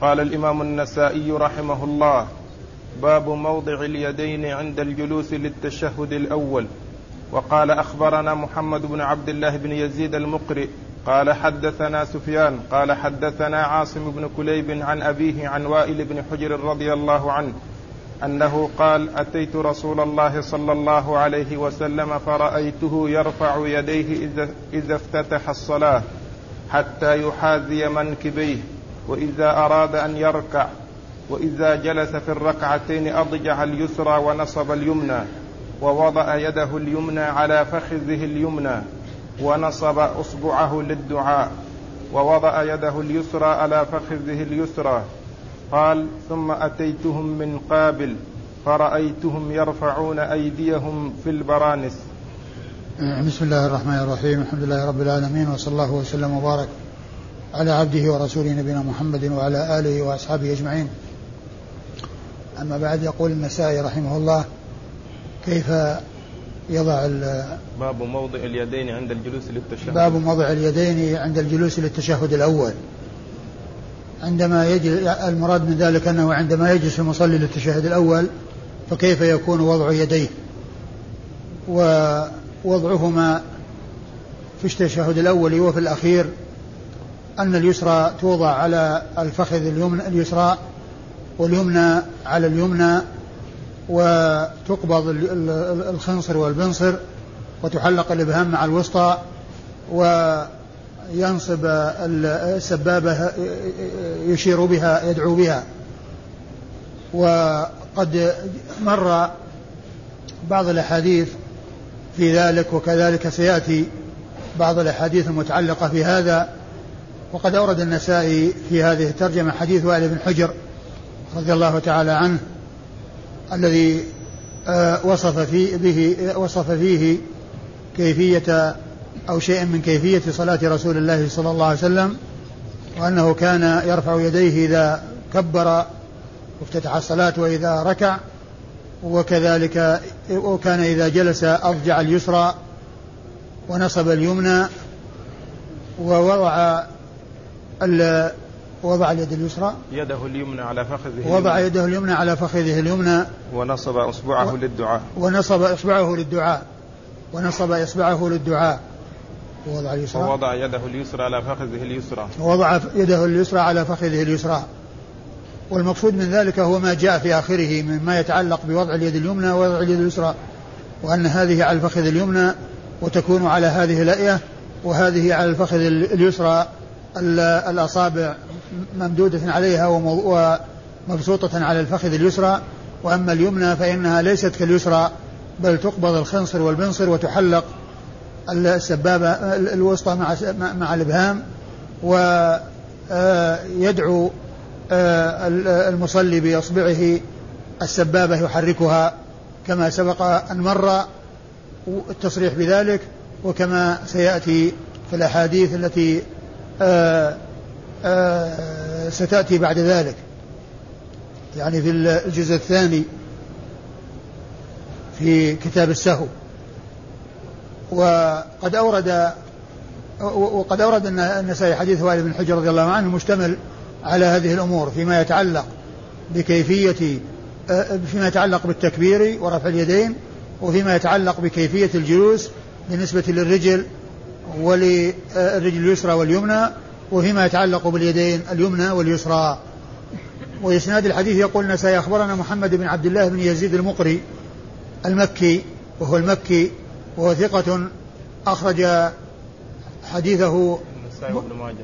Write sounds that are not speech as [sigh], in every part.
قال الإمام النسائي رحمه الله باب موضع اليدين عند الجلوس للتشهد الأول. وقال أخبرنا محمد بن عبد الله بن يزيد المقرئ قال حدثنا سفيان قال حدثنا عاصم بن كليب عن أبيه عن وائل بن حجر رضي الله عنه أنه قال أتيت رسول الله صلى الله عليه وسلم فرأيته يرفع يديه إذا, إذا افتتح الصلاة حتى يحاذي منكبيه. وإذا أراد أن يركع وإذا جلس في الركعتين أضجع اليسرى ونصب اليمنى ووضع يده اليمنى على فخذه اليمنى ونصب أصبعه للدعاء ووضع يده اليسرى على فخذه اليسرى. قال ثم أتيتهم من قابل فرأيتهم يرفعون أيديهم في البرانس. بسم الله الرحمن الرحيم الحمد لله رب العالمين وصلى الله وسلم وبارك على عبده ورسوله نبينا محمد وعلى آله وأصحابه أجمعين. أما بعد يقول النسائي رحمه الله كيف يضع باب موضع اليدين عند الجلوس للتشهد. باب موضع اليدين عند الجلوس للتشهد الأول. عندما يجلس المراد من ذلك أنه عندما يجلس المصلي للتشهد الأول فكيف يكون وضع يديه؟ ووضعهما في التشهد الأول وفي الأخير أن اليسرى توضع على الفخذ اليمنى اليسرى واليمنى على اليمنى وتقبض الخنصر والبنصر وتحلق الإبهام مع الوسطى وينصب السبابة يشير بها يدعو بها. وقد مر بعض الأحاديث في ذلك وكذلك سيأتي بعض الأحاديث المتعلقة في هذا. وقد أورد النسائي في هذه الترجمة حديث وائل بن حجر رضي الله تعالى عنه الذي آه، وصف في به وصف فيه كيفية أو شيء من كيفية صلاة رسول الله صلى الله عليه وسلم وأنه كان يرفع يديه إذا كبر وافتتح الصلاة وإذا ركع وكذلك وكان إذا جلس أضجع اليسرى ونصب اليمنى ووضع وضع اليد اليسرى. يده اليمنى على فخذه وضع يده اليمنى على فخذه اليمنى. ونصب إصبعه و... للدعاء. ونصب إصبعه للدعاء. ونصب إصبعه للدعاء. ووضع اليسرى. ووضع يده اليسرى على فخذه اليسرى. ووضع يده اليسرى على فخذه اليسرى. والمقصود من ذلك هو ما جاء في آخره مما يتعلق بوضع اليد اليمنى ووضع اليد اليسرى. وأن هذه على الفخذ اليمنى وتكون على هذه الأية وهذه على الفخذ اليسرى. الأصابع ممدودة عليها ومبسوطة على الفخذ اليسرى وأما اليمنى فإنها ليست كاليسرى بل تقبض الخنصر والبنصر وتحلق السبابة الوسطى مع مع الإبهام ويدعو آه، المصلي بإصبعه السبابة يحركها كما سبق أن مر التصريح بذلك وكما سيأتي في الأحاديث التي ستأتي بعد ذلك. يعني في الجزء الثاني في كتاب السهو. وقد أورد وقد أورد النسائي حديث وائل بن حجر رضي الله عنه مشتمل على هذه الأمور فيما يتعلق بكيفية فيما يتعلق بالتكبير ورفع اليدين وفيما يتعلق بكيفية الجلوس بالنسبة للرجل وللرجل اليسرى واليمنى وفيما يتعلق باليدين اليمنى واليسرى. وإسناد الحديث يقول نسائي أخبرنا محمد بن عبد الله بن يزيد المقري المكي وهو المكي وهو ثقة أخرج حديثه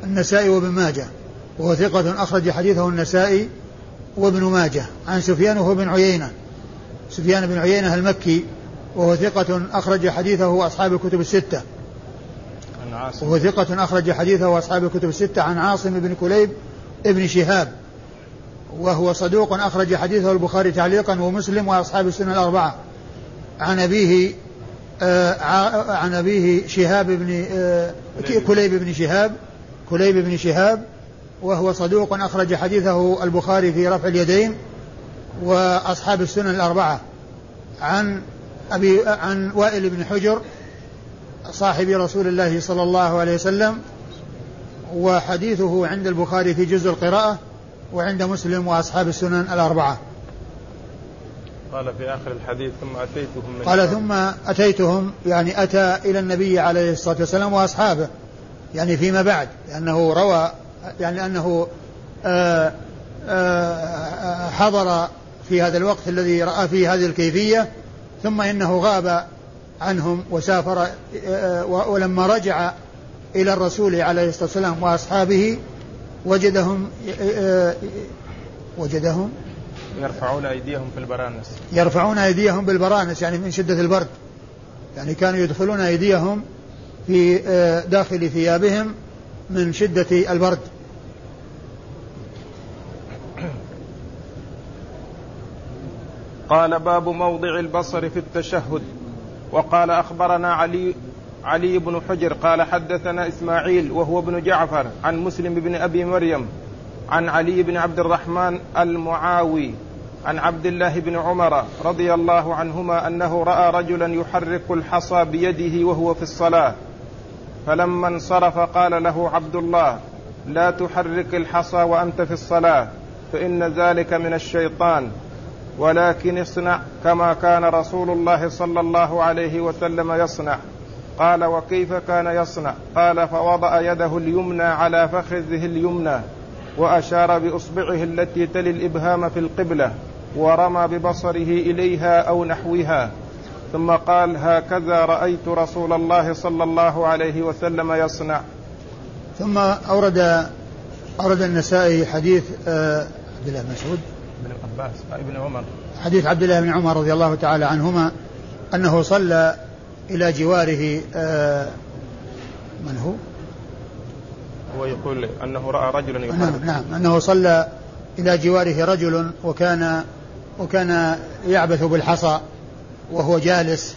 النسائي وابن ماجه وهو ثقة أخرج حديثه النسائي وابن ماجه. عن سفيان وهو بن عيينة سفيان بن عيينة المكي وهو ثقة أخرج حديثه أصحاب الكتب الستة. عاصم. وهو ثقة أخرج حديثه أصحاب الكتب الستة عن عاصم بن كليب ابن شهاب وهو صدوق أخرج حديثه البخاري تعليقا ومسلم وأصحاب السنة الأربعة. عن أبيه آه عن أبيه شهاب بن آه كليب. بن شهاب كليب بن شهاب وهو صدوق أخرج حديثه البخاري في رفع اليدين وأصحاب السنن الأربعة. عن أبي عن وائل بن حجر صاحب رسول الله صلى الله عليه وسلم وحديثه عند البخاري في جزء القراءة وعند مسلم وأصحاب السنن الأربعة. قال في آخر الحديث ثم أتيتهم من قال ثم أتيتهم يعني أتى إلى النبي عليه الصلاة والسلام وأصحابه يعني فيما بعد لأنه روى يعني أنه آآ آآ حضر في هذا الوقت الذي رأى فيه هذه الكيفية ثم إنه غاب عنهم وسافر ولما رجع إلى الرسول عليه الصلاة والسلام وأصحابه وجدهم وجدهم يرفعون أيديهم في البرانس. يرفعون أيديهم بالبرانس يعني من شدة البرد. يعني كانوا يدخلون أيديهم في داخل ثيابهم من شدة البرد. قال باب موضع البصر في التشهد. وقال أخبرنا علي علي بن حجر قال حدثنا إسماعيل وهو ابن جعفر عن مسلم بن أبي مريم عن علي بن عبد الرحمن المعاوي عن عبد الله بن عمر رضي الله عنهما أنه رأى رجلا يحرك الحصى بيده وهو في الصلاة فلما انصرف قال له عبد الله لا تحرك الحصى وأنت في الصلاة فإن ذلك من الشيطان. ولكن اصنع كما كان رسول الله صلى الله عليه وسلم يصنع. قال وكيف كان يصنع؟ قال فوضع يده اليمنى على فخذه اليمنى وأشار بإصبعه التي تلي الإبهام في القبلة ورمى ببصره إليها أو نحوها. ثم قال هكذا رأيت رسول الله صلى الله عليه وسلم يصنع. ثم أورد أورد النسائي حديث عبد الله مسعود. بن عباس ابن عمر. حديث عبد الله بن عمر رضي الله تعالى عنهما أنه صلى إلى جواره من هو؟ هو يقول أنه رأى رجلا يحرك نعم نعم. أنه صلى إلى جواره رجل وكان وكان يعبث بالحصى وهو جالس.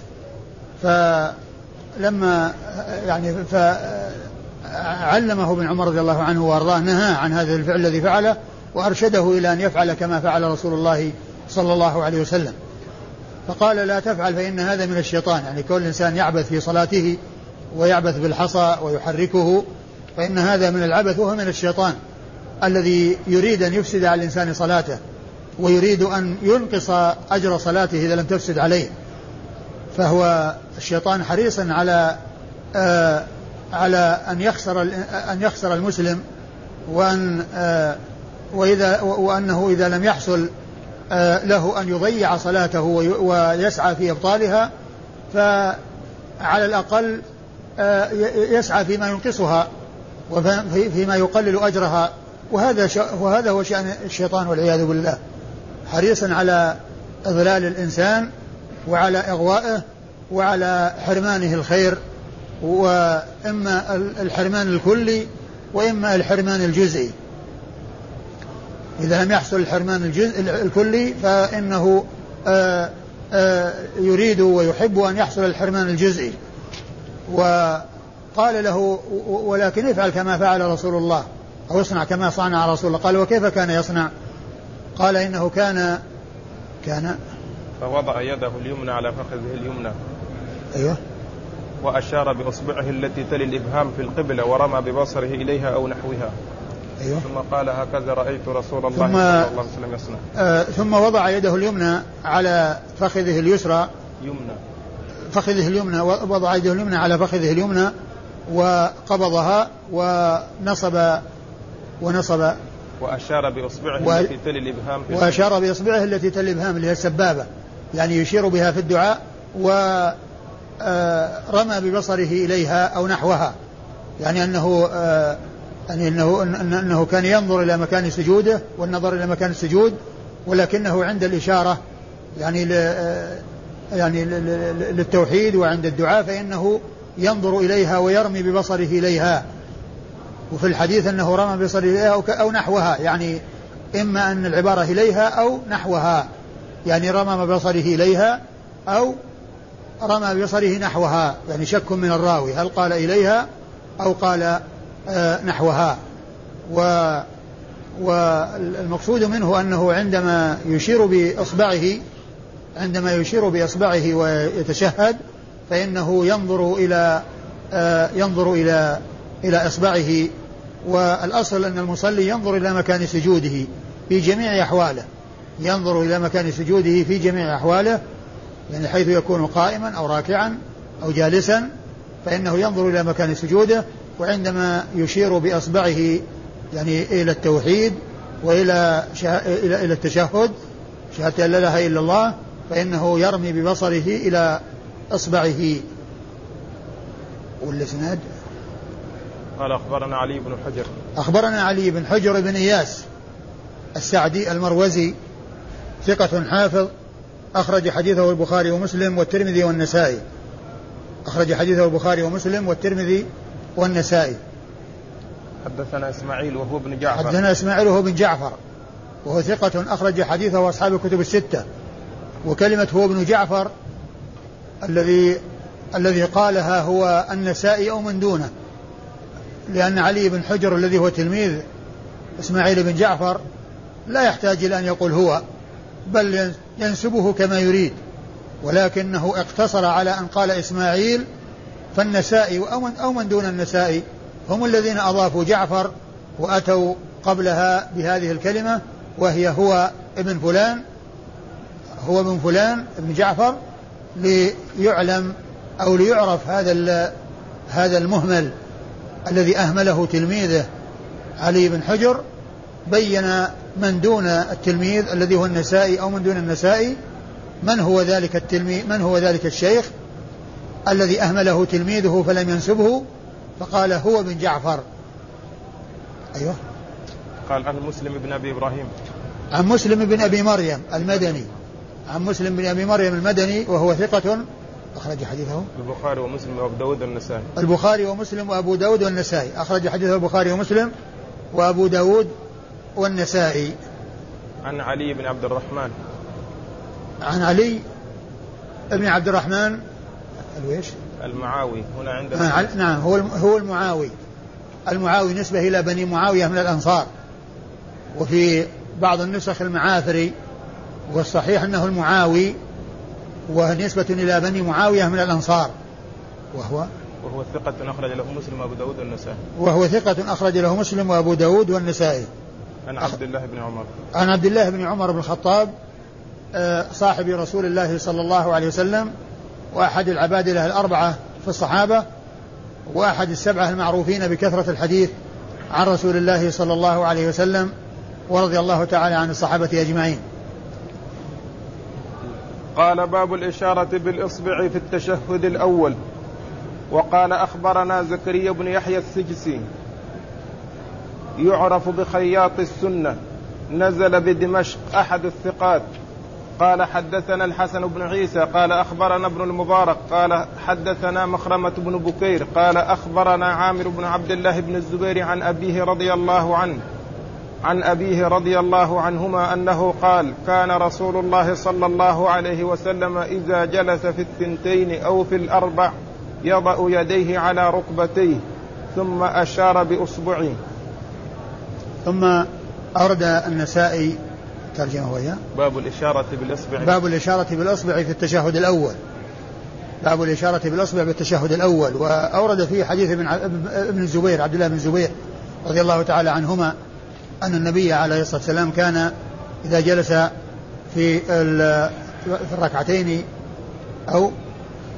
فلما يعني فعلمه ابن عمر رضي الله عنه وأرضاه نهى عن هذا الفعل الذي فعله وأرشده إلى أن يفعل كما فعل رسول الله صلى الله عليه وسلم. فقال لا تفعل فإن هذا من الشيطان يعني كل إنسان يعبث في صلاته ويعبث بالحصى ويحركه فإن هذا من العبث وهو من الشيطان الذي يريد أن يفسد على الإنسان صلاته ويريد أن ينقص أجر صلاته إذا لم تفسد عليه. فهو الشيطان حريص على آه على أن يخسر أن يخسر المسلم وأن آه وإذا وأنه إذا لم يحصل آه له أن يضيع صلاته ويسعى في إبطالها فعلى الأقل يسعى فيما ينقصها وفيما يقلل أجرها. وهذا وهذا هو شأن الشيطان والعياذ بالله. حريص على إضلال الإنسان وعلى إغوائه وعلى حرمانه الخير وإما الحرمان الكلي وإما الحرمان الجزئي. إذا لم يحصل الحرمان الجزء الكلي فإنه آآ آآ يريد ويحب أن يحصل الحرمان الجزئي. وقال له ولكن افعل كما فعل رسول الله. أو اصنع كما صنع رسول الله. قال وكيف كان يصنع؟ قال إنه كان كان فوضع يده اليمنى على فخذه اليمنى. أيوه. وأشار بإصبعه التي تلي الإبهام في القبلة ورمى ببصره إليها أو نحوها. أيوه. ثم قال هكذا رأيت رسول الله ثم- صلى الله عليه وسلم يصنع. آه ثم وضع يده اليمنى على فخذه اليسرى. يمنى. فخذه اليمنى وضع يده اليمنى على فخذه اليمنى وقبضها ونصب ونصب. وأشار بإصبعه و- التي تلي الإبهام في وأشار بإصبعه التي تلي الإبهام اللي هي السبابة يعني يشير بها في الدعاء ورمى ببصره إليها أو نحوها. يعني أنه آه، يعني أنه أن- أنه كان ينظر إلى مكان سجوده والنظر إلى مكان السجود ولكنه عند الإشارة يعني ل آه، يعني للتوحيد وعند الدعاء فإنه ينظر إليها ويرمي ببصره إليها. وفي الحديث أنه رمى ببصره إليها أو نحوها يعني إما أن العبارة إليها أو نحوها. يعني رمى ببصره إليها أو رمى ببصره نحوها. يعني شك من الراوي هل قال إليها أو قال نحوها. و والمقصود منه أنه عندما يشير بإصبعه عندما يشير بإصبعه ويتشهد فإنه ينظر إلى آه، ينظر إلى إلى إصبعه. والأصل أن المصلي ينظر إلى مكان سجوده في جميع أحواله. ينظر إلى مكان سجوده في جميع أحواله يعني حيث يكون قائما أو راكعا أو جالسا فإنه ينظر إلى مكان سجوده وعندما يشير بأصبعه يعني إلى التوحيد وإلى إلى إلى التشهد شهادة أن لا إله إلا الله فإنه يرمي ببصره إلى إصبعه. والإسناد قال أخبرنا علي بن حجر. أخبرنا علي بن حجر بن إياس السعدي المروزي ثقة حافظ أخرج حديثه البخاري ومسلم والترمذي والنسائي. أخرج حديثه البخاري ومسلم والترمذي والنسائي. حدثنا إسماعيل وهو ابن جعفر. حدثنا إسماعيل وهو ابن جعفر. وهو ثقة أخرج حديثه أصحاب الكتب الستة. وكلمة هو ابن جعفر الذي الذي قالها هو النسائي أو من دونه. لأن علي بن حجر الذي هو تلميذ إسماعيل بن جعفر لا يحتاج إلى أن يقول هو بل ينسبه كما يريد. ولكنه اقتصر على أن قال إسماعيل فالنسائي أو من, أو من دون النسائي هم الذين أضافوا جعفر وأتوا قبلها بهذه الكلمة وهي هو ابن فلان هو ابن فلان ابن جعفر ليعلم أو ليعرف هذا هذا المهمل الذي أهمله تلميذه علي بن حجر بين من دون التلميذ الذي هو النسائي أو من دون النسائي من هو ذلك التلميذ من هو ذلك الشيخ؟ الذي أهمله تلميذه فلم ينسبه فقال هو بن جعفر. أيوه. قال عن مسلم بن أبي إبراهيم. عن مسلم بن أبي مريم المدني. عن مسلم بن أبي مريم المدني وهو ثقة أخرج حديثه. البخاري ومسلم وأبو داود والنسائي. البخاري ومسلم وأبو داود والنسائي. أخرج حديثه البخاري ومسلم وأبو داود والنسائي. عن علي بن عبد الرحمن. عن علي بن عبد الرحمن الويش؟ المعاوي هنا عندنا آه نعم هو هو المعاوي. المعاوي نسبة إلى بني معاوية من الأنصار. وفي بعض النسخ المعافري والصحيح أنه المعاوي ونسبة إلى بني معاوية من الأنصار. وهو؟ وهو ثقة أخرج له مسلم وأبو داود والنسائي. وهو ثقة أخرج له مسلم وأبو داود والنسائي. عن عبد الله بن عمر. عن عبد الله بن عمر بن الخطاب آه، صاحب رسول الله صلى الله عليه وسلم وأحد العبادلة الأربعة في الصحابة وأحد السبعة المعروفين بكثرة الحديث عن رسول الله صلى الله عليه وسلم ورضي الله تعالى عن الصحابة أجمعين. قال باب الإشارة بالإصبع في التشهد الأول وقال أخبرنا زكريا بن يحيى السجسي يعرف بخياط السنة نزل بدمشق أحد الثقات. قال حدثنا الحسن بن عيسى قال أخبرنا ابن المبارك قال حدثنا مخرمة بن بكير قال أخبرنا عامر بن عبد الله بن الزبير عن أبيه رضي الله عنه عن أبيه رضي الله عنهما أنه قال كان رسول الله صلى الله عليه وسلم إذا جلس في الثنتين أو في الأربع يضع يديه على ركبتيه ثم أشار بإصبعه. ثم أورد النسائي ترجمة وهي؟ باب الإشارة بالإصبع. باب الإشارة بالإصبع في التشهد الأول. باب الإشارة بالإصبع بالتشهد الأول. وأورد فيه حديث ابن ابن الزبير عبد الله بن الزبير رضي الله تعالى عنهما أن النبي عليه الصلاة والسلام كان إذا جلس في في الركعتين أو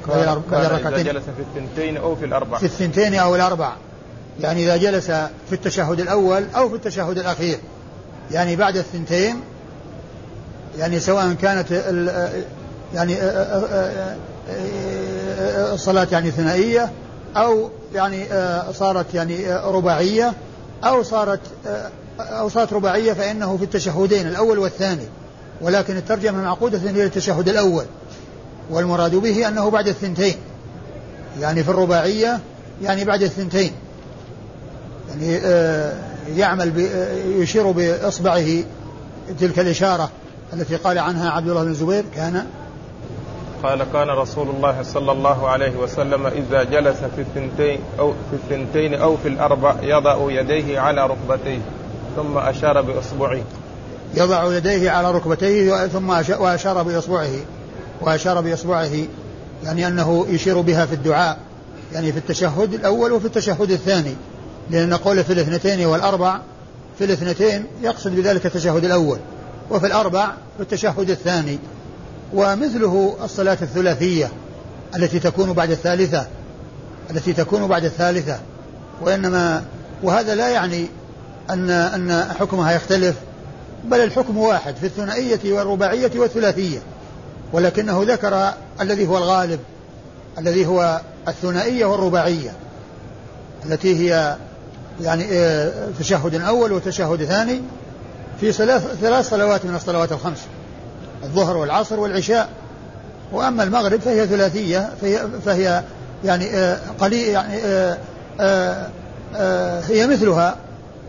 كان إذا جلس في الثنتين أو في الأربع. في الثنتين أو الأربع. يعني إذا جلس في التشهد الأول أو في التشهد الأخير. يعني بعد الثنتين يعني سواء كانت يعني الصلاة يعني ثنائية أو يعني صارت يعني رباعية أو صارت أو صارت رباعية فإنه في التشهدين الأول والثاني. ولكن الترجمة معقودة إلى التشهد الأول. والمراد به أنه بعد الثنتين. يعني في الرباعية يعني بعد الثنتين. يعني يعمل يشير بإصبعه تلك الإشارة. التي قال عنها عبد الله بن الزبير كان قال كان رسول الله صلى الله عليه وسلم إذا جلس في الثنتين أو في الثنتين أو في الأربع يضع يديه على ركبتيه ثم أشار بإصبعه. يضع يديه على ركبتيه ثم وأشار بإصبعه وأشار بإصبعه يعني أنه يشير بها في الدعاء يعني في التشهد الأول وفي التشهد الثاني لأن قوله في الاثنتين والأربع في الاثنتين يقصد بذلك التشهد الأول. وفي الأربع في التشهد الثاني ومثله الصلاة الثلاثية التي تكون بعد الثالثة التي تكون بعد الثالثة وإنما وهذا لا يعني أن أن حكمها يختلف بل الحكم واحد في الثنائية والرباعية والثلاثية ولكنه ذكر الذي هو الغالب الذي هو الثنائية والرباعية التي هي يعني آه، تشهد أول وتشهد ثاني في ثلاث صلوات من الصلوات الخمس الظهر والعصر والعشاء. وأما المغرب فهي ثلاثية فهي, فهي يعني آه، قليل يعني آه، هي مثلها.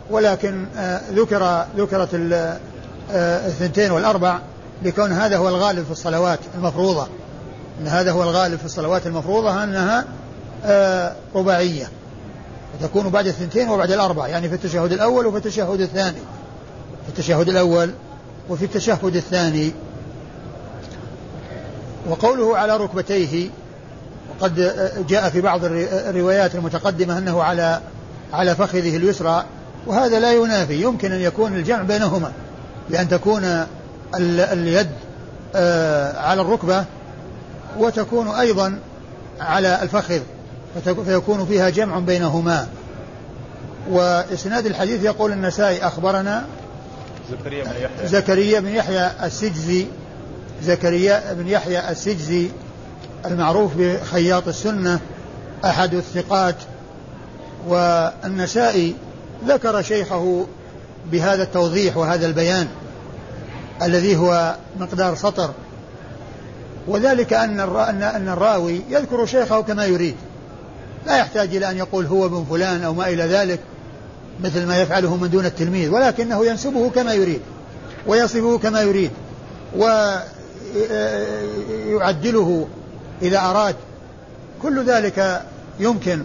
ولكن ذكر ذكرت الثنتين والأربع لكون هذا هو الغالب في الصلوات المفروضة. أن هذا هو الغالب في الصلوات المفروضة أنها رباعية. وتكون بعد الثنتين وبعد الأربع يعني في التشهد الأول وفي التشهد الثاني. في التشهد الأول وفي التشهد الثاني. وقوله على ركبتيه وقد جاء في بعض الروايات المتقدمة أنه على على فخذه اليسرى وهذا لا ينافي يمكن أن يكون الجمع بينهما بأن تكون اليد آه، على الركبة وتكون أيضا على الفخذ فيكون فيها جمع بينهما. وإسناد الحديث يقول النسائي أخبرنا زكريا بن يحيى. زكريا بن يحيى السجزي. زكريا بن يحيى السجزي المعروف بخياط السنة أحد الثقات. والنسائي ذكر شيخه بهذا التوضيح وهذا البيان الذي هو مقدار سطر. وذلك أن أن الراوي يذكر شيخه كما يريد. لا يحتاج إلى أن يقول هو ابن فلان أو ما إلى ذلك. مثل ما يفعله من دون التلميذ ولكنه ينسبه كما يريد ويصفه كما يريد ويعدله إذا أراد. كل ذلك يمكن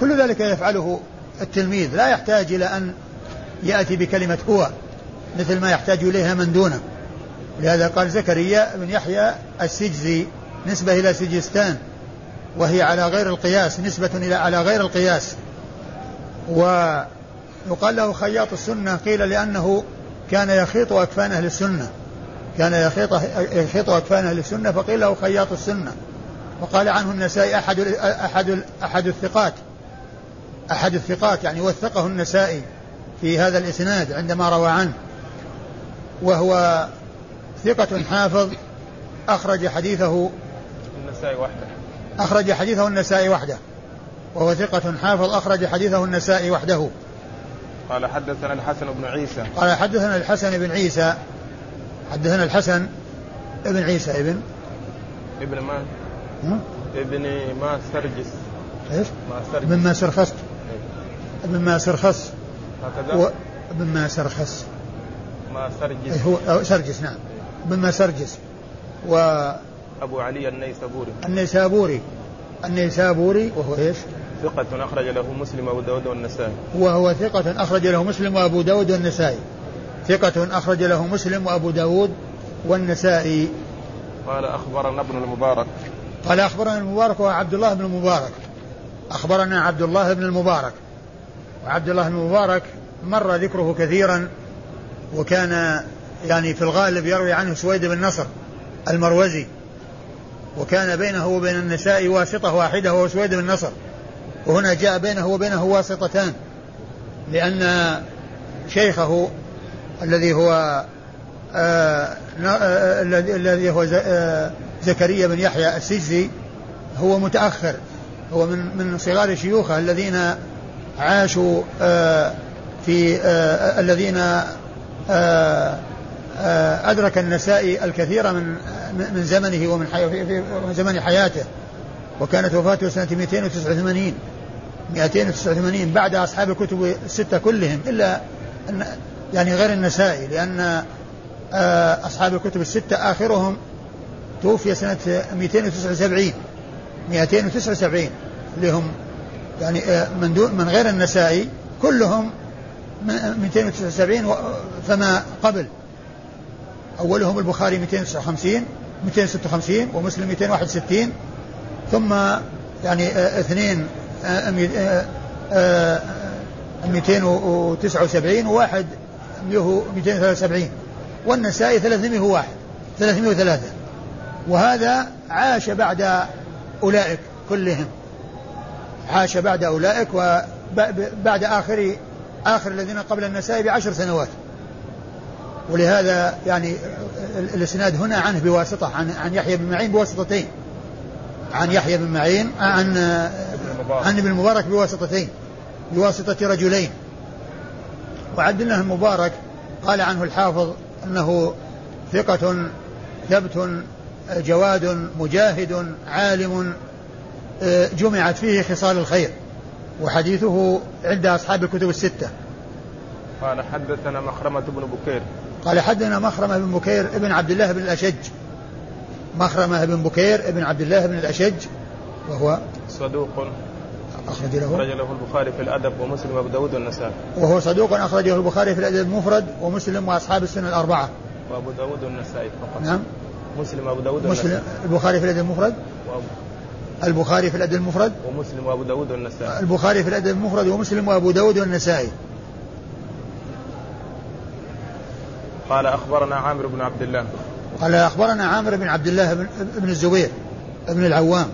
كل ذلك يفعله التلميذ. لا يحتاج إلى أن يأتي بكلمة هو مثل ما يحتاج إليها من دونه. لهذا قال زكريا بن يحيى السجزي نسبة إلى سجستان وهي على غير القياس نسبة إلى على غير القياس. ويقال له خياط السنة قيل لأنه كان يخيط أكفان أهل السنة. كان يخيط يخيط أكفان أهل السنة فقيل له خياط السنة. وقال عنه النسائي أحد أحد أحد الثقات. أحد الثقات يعني وثقه النسائي في هذا الإسناد عندما روى عنه. وهو ثقة حافظ أخرج حديثه النسائي وحده. أخرج حديثه النسائي وحده. وهو ثقة حافظ أخرج حديثه النسائي وحده. قال حدثنا الحسن بن عيسى. قال حدثنا الحسن بن عيسى. حدثنا الحسن ابن عيسى ابن ابن ما؟ ابن ما سرجس. إيش؟ ما سرجس. ابن ما سرخست ابن ما سرخس. هكذا؟ ابن ما سرخس. ما سرجس. إيه، هو سرجس نعم. ابن ما سرجس. و أبو علي النيسابوري. النيسابوري. النيسابوري وهو إيش؟ ثقة أخرج له مسلم وأبو داود والنسائي. وهو ثقة أخرج له مسلم وأبو داود والنسائي. ثقة أخرج له مسلم وأبو داود والنسائي. قال أخبرنا ابن المبارك. قال أخبرنا المبارك وهو عبد الله بن المبارك. أخبرنا عبد الله بن المبارك. وعبد الله بن المبارك مر ذكره كثيرا وكان يعني في الغالب يروي عنه سويد بن نصر المروزي. وكان بينه وبين النساء واسطة واحدة وهو سويد بن نصر. وهنا جاء بينه وبينه واسطتان. لأن شيخه الذي هو آه, آه، الذي هو آه زكريا بن يحيى السجزي هو متأخر. هو من من صغار شيوخه الذين عاشوا آه في آه الذين آه آه، أدرك النسائي الكثير من من زمنه ومن من زمن حياته وكانت وفاته سنة 289 289 بعد أصحاب الكتب الستة كلهم إلا أن يعني غير النسائي لأن آه، أصحاب الكتب الستة آخرهم توفي سنة 279 279 اللي هم يعني آه، من دون من غير النسائي كلهم 279 فما قبل. أولهم البخاري 259 256 ومسلم 261 ثم يعني آه، اثنين آه، 279 وواحد 273 والنسائي 301 303 وهذا عاش بعد أولئك كلهم. عاش بعد أولئك وبعد آخر آخر الذين قبل النسائي بعشر سنوات. ولهذا يعني الاسناد هنا عنه بواسطة عن عن يحيى بن معين بواسطتين. عن يحيى بن معين عن عن ابن المبارك بواسطتين بواسطة رجلين. وعبد الله المبارك قال عنه الحافظ أنه ثقة ثبت جواد مجاهد عالم جمعت فيه خصال الخير. وحديثه عند أصحاب الكتب الستة. قال حدثنا مخرمة بن بكير. قال حدثنا مخرمة بن بكير ابن عبد الله بن الأشج. مخرمة بن بكير ابن عبد الله بن الأشج. وهو صدوق أخرج له. أخرج له البخاري في الأدب ومسلم وأبو داود والنسائي. وهو صدوق أخرجه البخاري في الأدب المفرد ومسلم وأصحاب السنة الأربعة. وأبو داود والنسائي فقط. نعم. مسلم وأبو داود مسلم. البخاري في الأدب المفرد. وأبو البخاري في الأدب المفرد. ومسلم وأبو داود والنسائي. البخاري في الأدب المفرد ومسلم وأبو داود والنسائي. قال أخبرنا عامر بن عبد الله. قال أخبرنا عامر بن عبد الله بن, الزبير بن العوام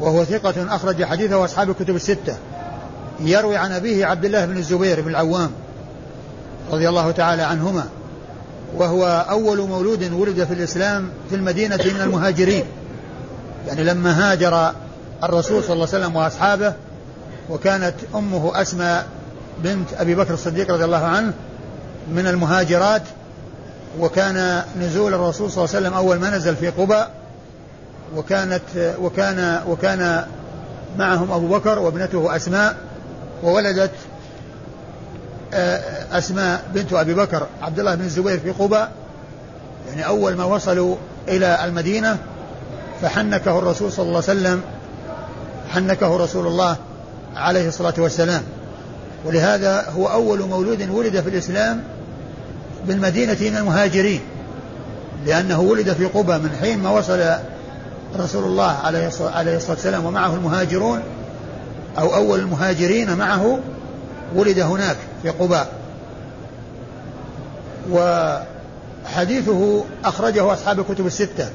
وهو ثقة أخرج حديثه أصحاب الكتب الستة. يروي عن أبيه عبد الله بن الزبير بن العوام رضي الله تعالى عنهما وهو أول مولود ولد في الإسلام في المدينة من المهاجرين. يعني لما هاجر الرسول صلى الله عليه وسلم وأصحابه وكانت أمه أسماء بنت أبي بكر الصديق رضي الله عنه من المهاجرات وكان نزول الرسول صلى الله عليه وسلم أول ما نزل في قباء وكانت وكان وكان معهم أبو بكر وابنته أسماء وولدت آه، أسماء بنت أبي بكر عبد الله بن الزبير في قباء. يعني أول ما وصلوا إلى المدينة فحنكه الرسول صلى الله عليه وسلم حنكه رسول الله عليه الصلاة والسلام. ولهذا هو أول مولود ولد في الإسلام بالمدينة من المهاجرين لأنه ولد في قبى من حين ما وصل رسول الله عليه الصلاة والسلام ومعه المهاجرون أو أول المهاجرين معه ولد هناك في قباء. وحديثه أخرجه أصحاب الكتب الستة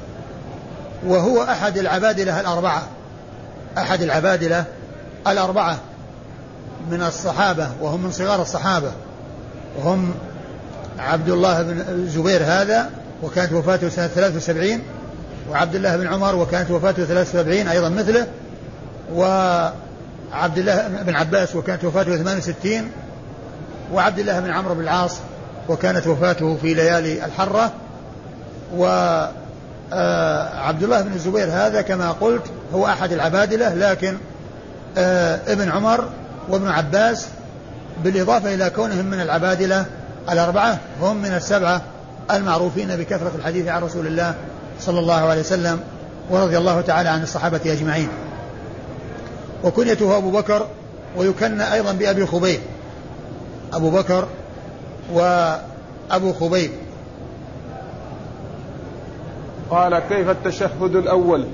وهو أحد العبادلة الأربعة. أحد العبادلة الأربعة من الصحابة وهم من صغار الصحابة وهم عبد الله بن الزبير هذا وكانت وفاته سنة 73 وعبد الله بن عمر وكانت وفاته 73 أيضا مثله وعبد الله بن عباس وكانت وفاته 68 وعبد الله بن عمرو بن العاص وكانت وفاته في ليالي الحرة. وعبد آه، الله بن الزبير هذا كما قلت هو أحد العبادلة لكن آه، ابن عمر وابن عباس بالإضافة إلى كونهم من العبادلة الأربعة هم من السبعة المعروفين بكثرة الحديث عن رسول الله صلى الله عليه وسلم ورضي الله تعالى عن الصحابة أجمعين. وكنيته أبو بكر ويكنى أيضا بأبي خبيب. أبو بكر وأبو خبيب. قال كيف التشهد الأول؟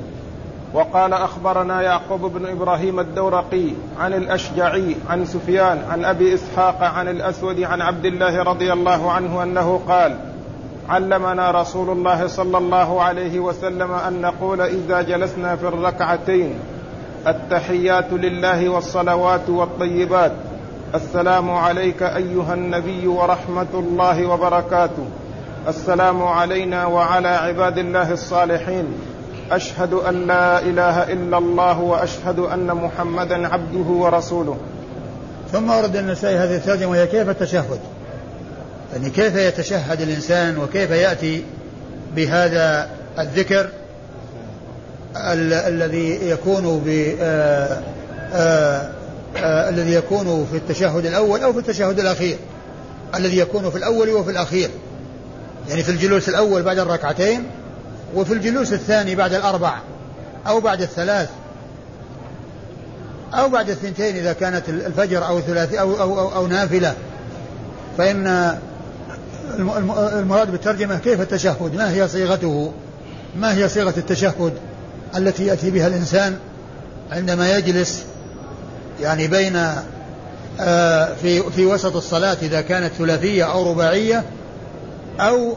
وقال أخبرنا يعقوب بن إبراهيم الدورقي عن الأشجعي عن سفيان عن أبي إسحاق عن الأسود عن عبد الله رضي الله عنه أنه قال علمنا رسول الله صلى الله عليه وسلم أن نقول إذا جلسنا في الركعتين التحيات لله والصلوات والطيبات السلام عليك أيها النبي ورحمة الله وبركاته السلام علينا وعلى عباد الله الصالحين أشهد أن لا إله إلا الله وأشهد أن محمدا عبده ورسوله. ثم ورد النسائي هذه الترجمة وهي كيف التشهد؟ يعني كيف يتشهد الإنسان وكيف يأتي بهذا الذكر ال- الذي يكون ب الذي يكون في التشهد الأول أو في التشهد الأخير. الذي يكون في الأول وفي الأخير. يعني في الجلوس الأول بعد الركعتين وفي الجلوس الثاني بعد الأربع أو بعد الثلاث أو بعد الثنتين إذا كانت الفجر أو ثلاثي أو, أو, أو, أو نافلة. فإن المراد بالترجمة كيف التشهد؟ ما هي صيغته؟ ما هي صيغة التشهد التي يأتي بها الإنسان عندما يجلس؟ يعني بين آه، في في وسط الصلاة إذا كانت ثلاثية أو رباعية أو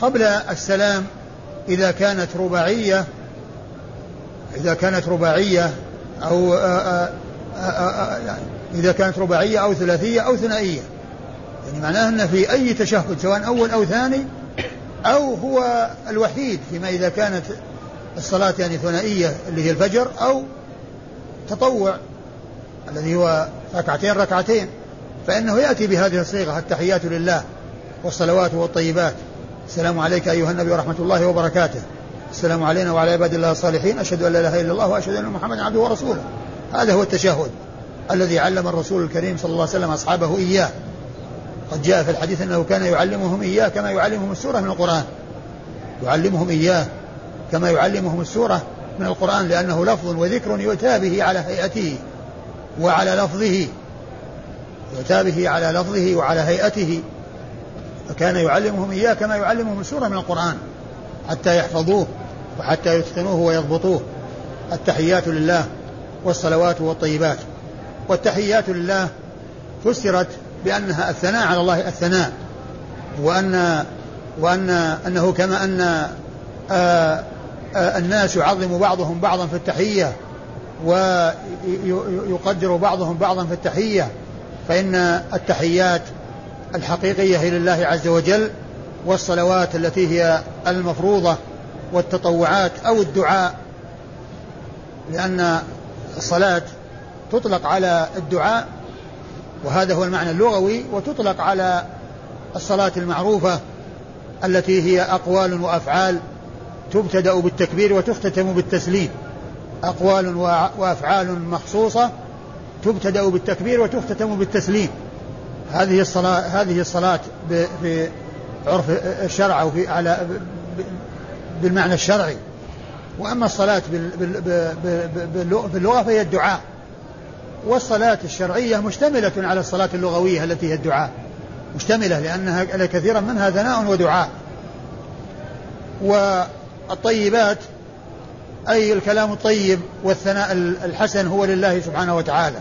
قبل السلام إذا كانت رباعية إذا كانت رباعية أو آآ آآ آآ إذا كانت رباعية أو ثلاثية أو ثنائية. يعني معناه أن في أي تشهد سواء أول أو ثاني أو هو الوحيد فيما إذا كانت الصلاة يعني ثنائية اللي هي الفجر أو تطوع الذي هو ركعتين ركعتين. فإنه يأتي بهذه الصيغة التحيات لله والصلوات والطيبات. السلام عليك أيها النبي ورحمة الله وبركاته. السلام علينا وعلى عباد الله الصالحين. أشهد أن لا إله إلا الله وأشهد أن محمدا عبده ورسوله. هذا هو التشهد الذي علم الرسول الكريم صلى الله عليه وسلم أصحابه إياه. قد جاء في الحديث أنه كان يعلمهم إياه كما يعلمهم السورة من القرآن. يعلمهم إياه كما يعلمهم السورة من القرآن لأنه لفظ وذكر يؤتى به على هيئته وعلى لفظه. يؤتى به على لفظه وعلى هيئته. فكان يعلمهم إياه كما يعلمهم السورة من القرآن حتى يحفظوه وحتى يتقنوه ويضبطوه. التحيات لله والصلوات والطيبات. والتحيات لله فسرت بأنها الثناء على الله الثناء. وأن وأن أنه كما أن آآ آه، آآ آه، الناس يعظم بعضهم بعضا في التحية ويقدر بعضهم بعضا في التحية. فإن التحيات الحقيقية لله عز وجل والصلوات التي هي المفروضة والتطوعات أو الدعاء لأن الصلاة تطلق على الدعاء وهذا هو المعنى اللغوي وتطلق على الصلاة المعروفة التي هي أقوال وأفعال تبتدأ بالتكبير وتختتم بالتسليم. أقوال وأفعال مخصوصة تبتدأ بالتكبير وتختتم بالتسليم. هذه الصلاة هذه الصلاة في عرف الشرع أو في على بالمعنى الشرعي. وأما الصلاة باللغة فهي الدعاء. والصلاة الشرعية مشتملة على الصلاة اللغوية التي هي الدعاء. مشتملة لأنها كثيرا منها ثناء ودعاء. والطيبات أي الكلام الطيب والثناء الحسن هو لله سبحانه وتعالى.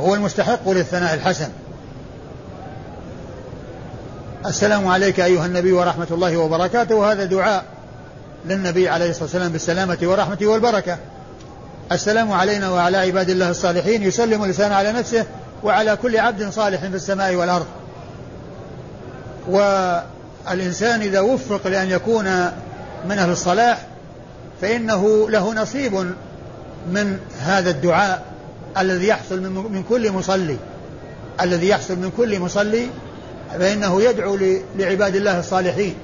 هو المستحق للثناء الحسن. السلام عليك أيها النبي ورحمة الله وبركاته. وهذا دعاء للنبي عليه الصلاة والسلام بالسلامة والرحمة والبركة. السلام علينا وعلى عباد الله الصالحين. يسلم الإنسان على نفسه وعلى كل عبد صالح في السماء والأرض. والإنسان إذا وفق لأن يكون من أهل الصلاح فإنه له نصيب من هذا الدعاء الذي يحصل من كل مصلي. الذي يحصل من كل مصلي فإنه يدعو لعباد الله الصالحين.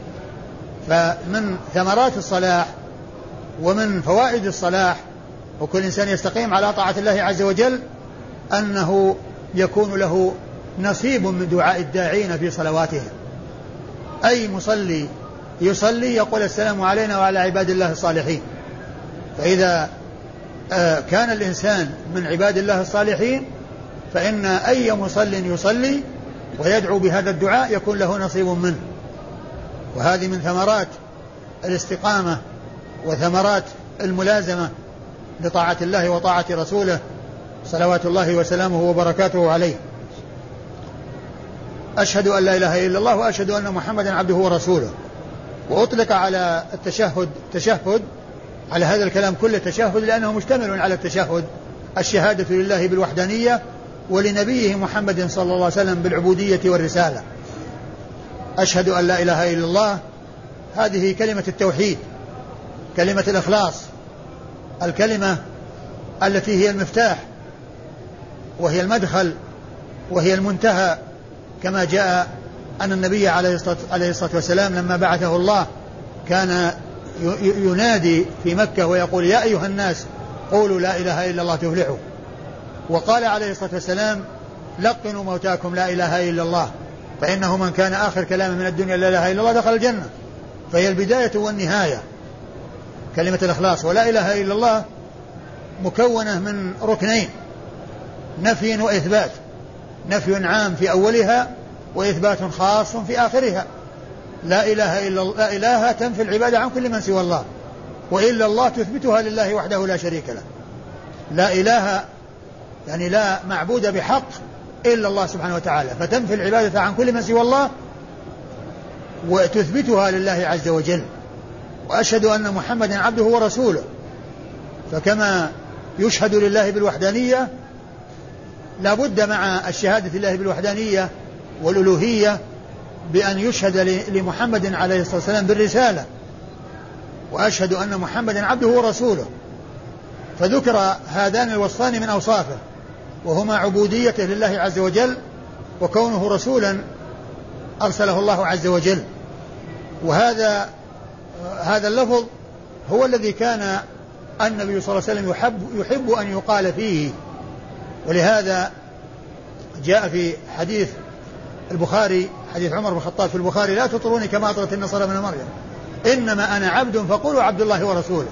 فمن ثمرات الصلاح ومن فوائد الصلاح وكل إنسان يستقيم على طاعة الله عز وجل أنه يكون له نصيب من دعاء الداعين في صلواتهم. أي مصلي يصلي يقول السلام علينا وعلى عباد الله الصالحين. فإذا آه، كان الإنسان من عباد الله الصالحين فإن أي مصل يصلي ويدعو بهذا الدعاء يكون له نصيب منه. وهذه من ثمرات الاستقامة وثمرات الملازمة لطاعة الله وطاعة رسوله صلوات الله وسلامه وبركاته عليه. أشهد أن لا إله إلا الله وأشهد أن محمدا عبده ورسوله. وأطلق على التشهد تشهد على هذا الكلام كله تشهد لأنه مشتمل على التشهد. الشهادة لله بالوحدانية ولنبيه محمد صلى الله عليه وسلم بالعبودية والرسالة. أشهد أن لا إله إلا الله. هذه كلمة التوحيد كلمة الإخلاص الكلمة التي هي المفتاح وهي المدخل وهي المنتهى كما جاء أن النبي عليه الصلاة والسلام لما بعثه الله كان ينادي في مكة ويقول يا أيها الناس قولوا لا إله إلا الله تفلحوا. وقال عليه الصلاة والسلام لقنوا موتاكم لا إله إلا الله فإنه من كان آخر كلامه من الدنيا لا إله إلا الله دخل الجنة. فهي البداية والنهاية كلمة الإخلاص ولا إله إلا الله مكونة من ركنين نفي وإثبات نفي عام في أولها وإثبات خاص في آخرها. لا إله إلا لا إله تنفي العبادة عن كل من سوى الله وإلا الله تثبتها لله وحده لا شريك له. لا إله يعني لا معبود بحق إلا الله سبحانه وتعالى فتنفي العبادة عن كل من سوى الله وتثبتها لله عز وجل. وأشهد أن محمدا عبده ورسوله. فكما يشهد لله بالوحدانية لا بد مع الشهادة لله بالوحدانية والألوهية بأن يشهد لمحمد عليه الصلاة والسلام بالرسالة. وأشهد أن محمدا عبده ورسوله. فذكر هذان الوصفان من أوصافه. وهما عبوديته لله عز وجل وكونه رسولا أرسله الله عز وجل. وهذا هذا اللفظ هو الذي كان النبي صلى الله عليه وسلم يحب يحب أن يقال فيه. ولهذا جاء في حديث البخاري حديث عمر بن الخطاب في البخاري لا تطروني كما أطرت النصارى من مريم إنما أنا عبد فقولوا عبد الله ورسوله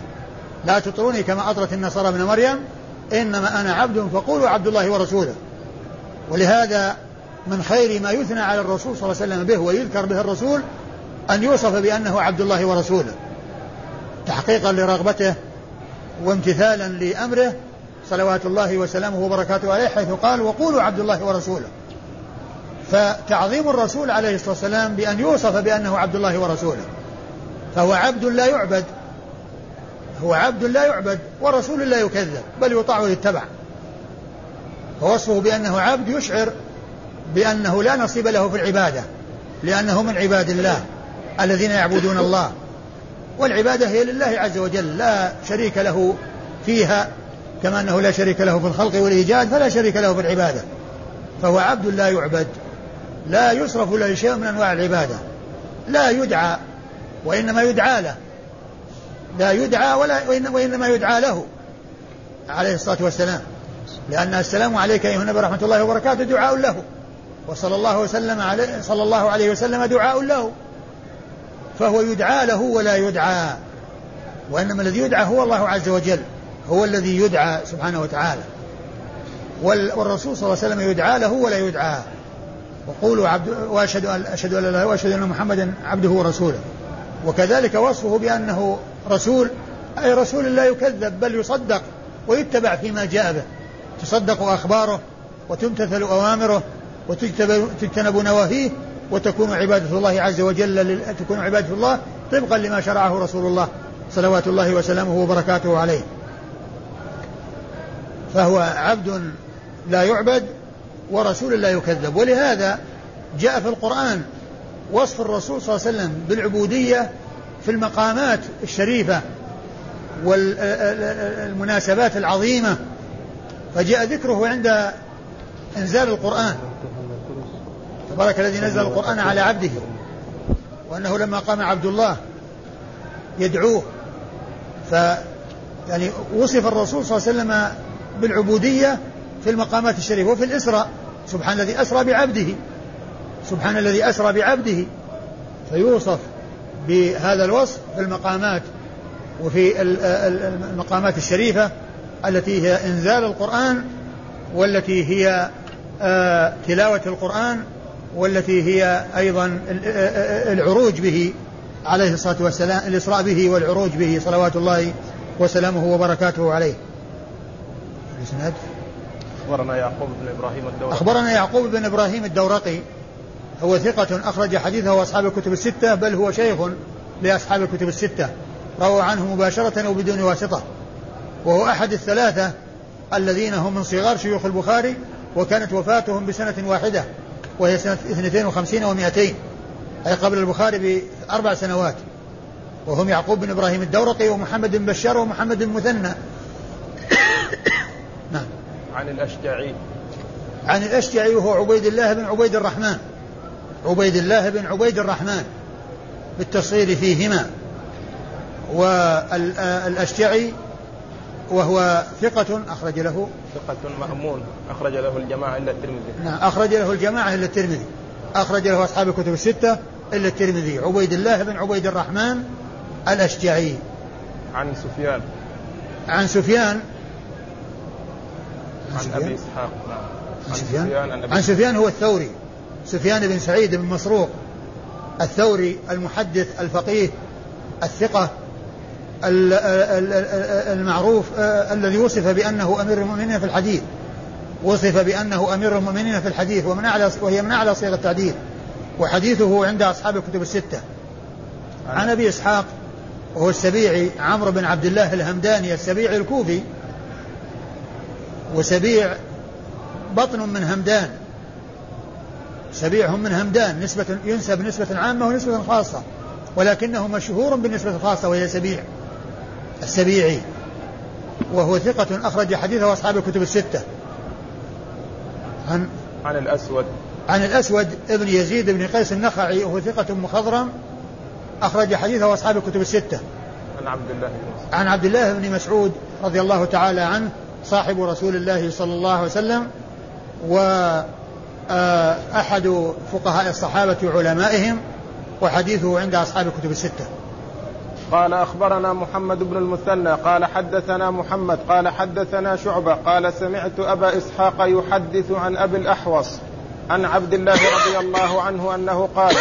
لا تطروني كما أطرت النصارى من مريم إنما أنا عبد فقولوا عبد الله ورسوله. ولهذا من خير ما يثنى على الرسول صلى الله عليه وسلم به ويذكر به الرسول أن يوصف بأنه عبد الله ورسوله. تحقيقا لرغبته وامتثالا لأمره صلوات الله وسلامه وبركاته عليه حيث قال وقولوا عبد الله ورسوله. فتعظيم الرسول عليه الصلاة والسلام بأن يوصف بأنه عبد الله ورسوله. فهو عبد لا يعبد هو عبد لا يعبد ورسول لا يكذب بل يطاع ويتبع. فوصفه بأنه عبد يشعر بأنه لا نصيب له في العبادة لأنه من عباد الله الذين يعبدون الله. والعبادة هي لله عز وجل لا شريك له فيها كما أنه لا شريك له في الخلق والإيجاد فلا شريك له في العبادة. فهو عبد لا يعبد لا يصرف له شيء من أنواع العبادة. لا يدعى وإنما يدعى له. لا يدعى ولا وإنما يدعى له. عليه الصلاة والسلام. لأن السلام عليك أيها النبي ورحمة الله وبركاته دعاء له. وصلى الله وسلم عليه صلى الله عليه وسلم دعاء له. فهو يدعى له ولا يدعى. وإنما الذي يدعى هو الله عز وجل. هو الذي يدعى سبحانه وتعالى. والرسول صلى الله عليه وسلم يدعى له ولا يدعى. وقولوا عبد وأشهد ان أشهد أن وأشهد أن محمدا عبده ورسوله. وكذلك وصفه بأنه رسول أي رسول لا يكذب بل يصدق ويتبع فيما جاء به. تصدق أخباره وتمتثل أوامره وتجتنب نواهيه وتكون عبادة الله عز وجل تكون عبادة الله طبقا لما شرعه رسول الله صلوات الله وسلامه وبركاته عليه. فهو عبد لا يعبد ورسول لا يكذب. ولهذا جاء في القرآن وصف الرسول صلى الله عليه وسلم بالعبودية في المقامات الشريفة والمناسبات العظيمة. فجاء ذكره عند إنزال القرآن. تبارك الذي نزل القرآن على عبده وأنه لما قام عبد الله يدعوه. ف يعني وصف الرسول صلى الله عليه وسلم بالعبودية في المقامات الشريفة وفي الإسراء. سبحان الذي أسرى بعبده. سبحان الذي أسرى بعبده فيوصف بهذا الوصف في المقامات وفي المقامات الشريفة التي هي إنزال القرآن والتي هي آه، تلاوة القرآن والتي هي أيضا العروج به عليه الصلاة والسلام الإسراء به والعروج به صلوات الله وسلامه وبركاته عليه. الإسناد أخبرنا يعقوب بن إبراهيم الدورقي. أخبرنا يعقوب بن إبراهيم الدورقي. هو ثقة أخرج حديثه أصحاب الكتب الستة بل هو شيخ لأصحاب الكتب الستة. روى عنه مباشرة أو بدون واسطة. وهو أحد الثلاثة الذين هم من صغار شيوخ البخاري وكانت وفاتهم بسنة واحدة وهي سنة 52 و200 أي قبل البخاري بأربع سنوات. وهم يعقوب بن إبراهيم الدورقي ومحمد بن بشار ومحمد بن مثنى. [coughs] نعم. عن الأشجعي. عن الأشجعي وهو عبيد الله بن عبيد الرحمن. عبيد الله بن عبيد الرحمن بالتصغير فيهما. والأشجعي وهو ثقة أخرج له. ثقة مأمون أخرج له الجماعة إلا الترمذي. نعم أخرج له الجماعة إلا الترمذي. أخرج له أصحاب الكتب الستة إلا الترمذي. عبيد الله بن عبيد الرحمن الأشجعي. عن سفيان. عن سفيان. عن, عن أبي إسحاق نعم. عن سفيان؟ عن سفيان هو الثوري. سفيان بن سعيد بن مسروق الثوري المحدث الفقيه الثقة المعروف الذي وصف بأنه أمير المؤمنين في الحديث. وصف بأنه أمير المؤمنين في الحديث ومن أعلى وهي من أعلى صيغ التعديل. وحديثه عند أصحاب الكتب الستة. عن أبي إسحاق وهو السبيعي عمرو بن عبد الله الهمداني السبيعي الكوفي وسبيع بطن من همدان. سبيع هم من همدان نسبة ينسب نسبة عامة ونسبة خاصة ولكنه مشهور بالنسبة الخاصة وهي سبيع السبيعي وهو ثقة أخرج حديثه أصحاب الكتب الستة. عن عن الأسود. عن الأسود ابن يزيد بن قيس النخعي وهو ثقة مخضرم أخرج حديثه أصحاب الكتب الستة. عن عبد الله بن مسعود. عن عبد الله بن مسعود رضي الله تعالى عنه صاحب رسول الله صلى الله عليه وسلم وأحد آه، فقهاء الصحابة وعلمائهم وحديثه عند أصحاب الكتب الستة. قال أخبرنا محمد بن المثنى قال حدثنا محمد قال حدثنا شعبة قال سمعت أبا إسحاق يحدث عن أبي الأحوص عن عبد الله رضي الله عنه أنه قال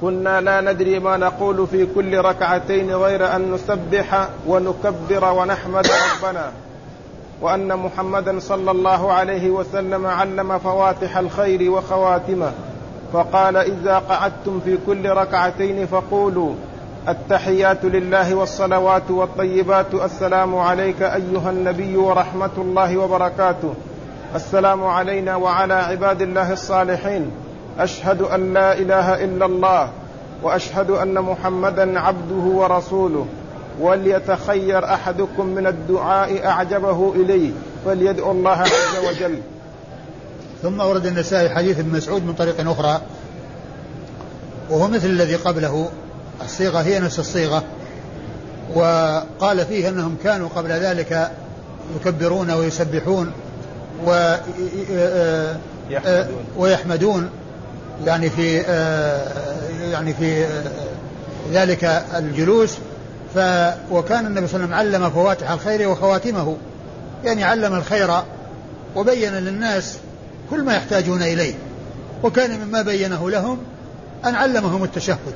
كنا لا ندري ما نقول في كل ركعتين غير أن نسبح ونكبر ونحمد ربنا. وأن محمدا صلى الله عليه وسلم علم فواتح الخير وخواتمه. فقال إذا قعدتم في كل ركعتين فقولوا التحيات لله والصلوات والطيبات السلام عليك أيها النبي ورحمة الله وبركاته. السلام علينا وعلى عباد الله الصالحين. أشهد أن لا إله إلا الله وأشهد أن محمدا عبده ورسوله. وليتخير أحدكم من الدعاء أعجبه إليه فليدعو الله عز وجل. ثم ورد النسائي حديث ابن مسعود من طريق أخرى وهو مثل الذي قبله الصيغة هي نفس الصيغة وقال فيه أنهم كانوا قبل ذلك يكبرون ويسبحون و ويحمدون يعني في يعني في ذلك الجلوس ف وكان النبي صلى الله عليه وسلم علم فواتح الخير وخواتمه. يعني علم الخير وبين للناس كل ما يحتاجون إليه. وكان مما بينه لهم أن علمهم التشهد.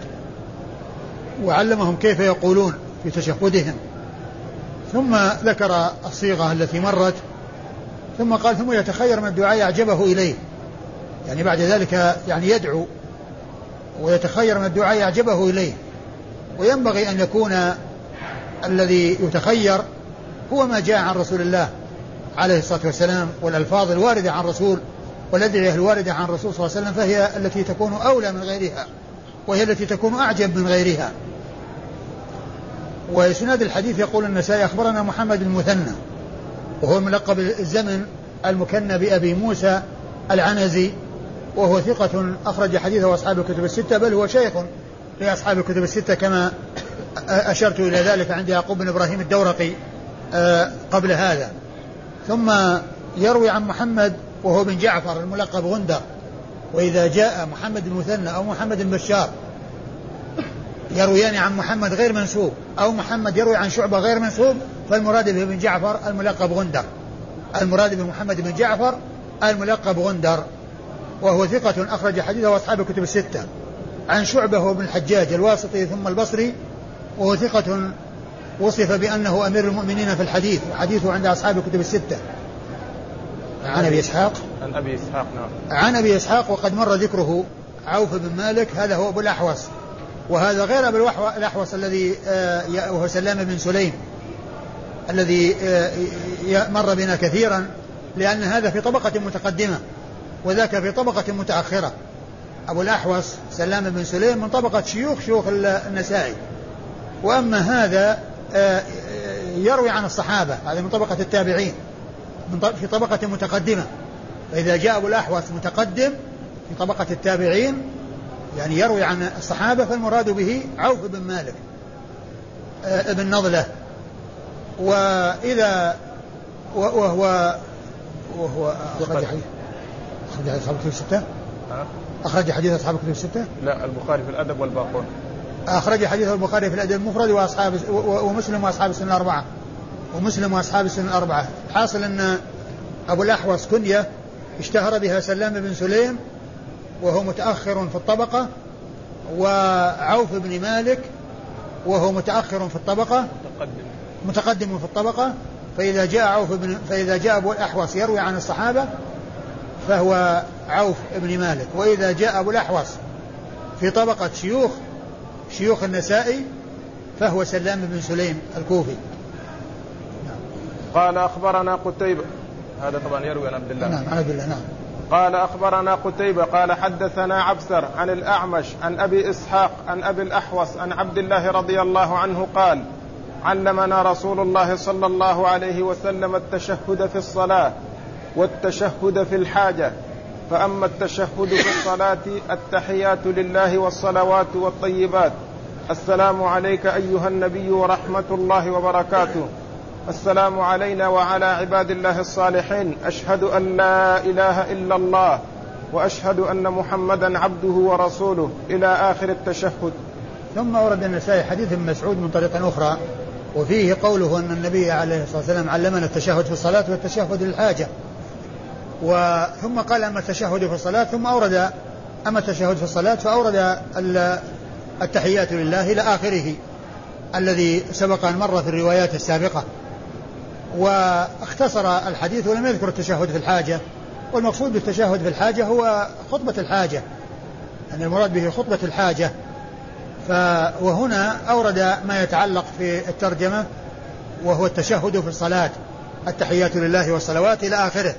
وعلمهم كيف يقولون في تشهدهم. ثم ذكر الصيغة التي مرت. ثم قال ثم يتخير من الدعاء أعجبه إليه. يعني بعد ذلك يعني يدعو. ويتخير من الدعاء أعجبه إليه. وينبغي أن يكون الذي يتخير هو ما جاء عن رسول الله عليه الصلاة والسلام والألفاظ الواردة عن الرسول والأدعية الواردة عن الرسول صلى الله عليه وسلم فهي التي تكون أولى من غيرها وهي التي تكون أعجب من غيرها. وإسناد الحديث يقول النسائي أخبرنا محمد المثنى وهو ملقب الزمن المكنى بأبي موسى العنزي وهو ثقة أخرج حديثه أصحاب الكتب الستة بل هو شيخ لأصحاب الكتب الستة كما أشرت إلى ذلك عند يعقوب بن إبراهيم الدورقي آه، قبل هذا. ثم يروي عن محمد وهو بن جعفر الملقب غندر وإذا جاء محمد المثنى أو محمد بن بشار يرويان عن محمد غير منسوب أو محمد يروي عن شعبة غير منسوب فالمراد به بن جعفر الملقب غندر. المراد بمحمد بن جعفر الملقب غندر وهو ثقة أخرج حديثه أصحاب الكتب الستة. عن شعبة وابن الحجاج الواسطي ثم البصري وهو ثقة وصف بأنه أمير المؤمنين في الحديث. وحديثه عند أصحاب الكتب الستة. عن أبي إسحاق. عن أبي إسحاق نعم. عن أبي إسحاق وقد مر ذكره عوف بن مالك. هذا هو أبو الأحوص. وهذا غير أبو الأحوص الذي آه، وهو سلام بن سليم. الذي آه، مر بنا كثيرا لأن هذا في طبقة متقدمة. وذاك في طبقة متأخرة. أبو الأحوص سلام بن سليم من طبقة شيوخ شيوخ النسائي. وأما هذا آه، يروي عن الصحابة هذا من طبقة التابعين من في طبقة متقدمة. فإذا جاء أبو الأحوص متقدم في طبقة التابعين يعني يروي عن الصحابة فالمراد به عوف بن مالك آه، ابن نضلة. وإذا وهو وهو أخرج حديث أخرج حديث أصحاب الكتب الستة؟ أخرج حديث أصحاب الكتب الستة؟ لا البخاري في الأدب والباقون. أخرج حديث البخاري في الأدب المفرد وأصحاب ومسلم وأصحاب السنة الأربعة. ومسلم وأصحاب السنة الأربعة. حاصل أن أبو الأحوص كنية اشتهر بها سلام بن سليم وهو متأخر في الطبقة وعوف بن مالك وهو متأخر في الطبقة متقدم متقدم في الطبقة فإذا جاء عوف بن فإذا جاء أبو الأحوص يروي عن الصحابة فهو عوف بن مالك. وإذا جاء أبو الأحوص في طبقة شيوخ شيوخ النسائي فهو سلام بن سليم الكوفي. قال أخبرنا قتيبة. هذا طبعا يروي عن عبد الله. نعم عن عبد الله نعم. قال أخبرنا قتيبة. قال حدثنا عبسر عن الأعمش عن أبي إسحاق عن أبي الأحوص عن عبد الله رضي الله عنه قال علمنا رسول الله صلى الله عليه وسلم التشهد في الصلاة والتشهد في الحاجة. فأما التشهد في الصلاة التحيات لله والصلوات والطيبات. السلام عليك أيها النبي ورحمة الله وبركاته. السلام علينا وعلى عباد الله الصالحين. أشهد أن لا إله إلا الله وأشهد أن محمدا عبده ورسوله. إلى آخر التشهد. ثم ورد النسائي حديث ابن مسعود من طريق أخرى وفيه قوله أن النبي عليه الصلاة والسلام علمنا التشهد في الصلاة والتشهد للحاجة. وثم قال أما التشهد في الصلاة ثم أورد أما التشهد في الصلاة فأورد التحيات لله إلى آخره الذي سبق أن مر في الروايات السابقة. واختصر الحديث ولم يذكر التشهد في الحاجة. والمقصود بالتشهد في الحاجة هو خطبة الحاجة. يعني المراد به خطبة الحاجة. وهنا أورد ما يتعلق في الترجمة وهو التشهد في الصلاة التحيات لله والصلوات إلى آخره.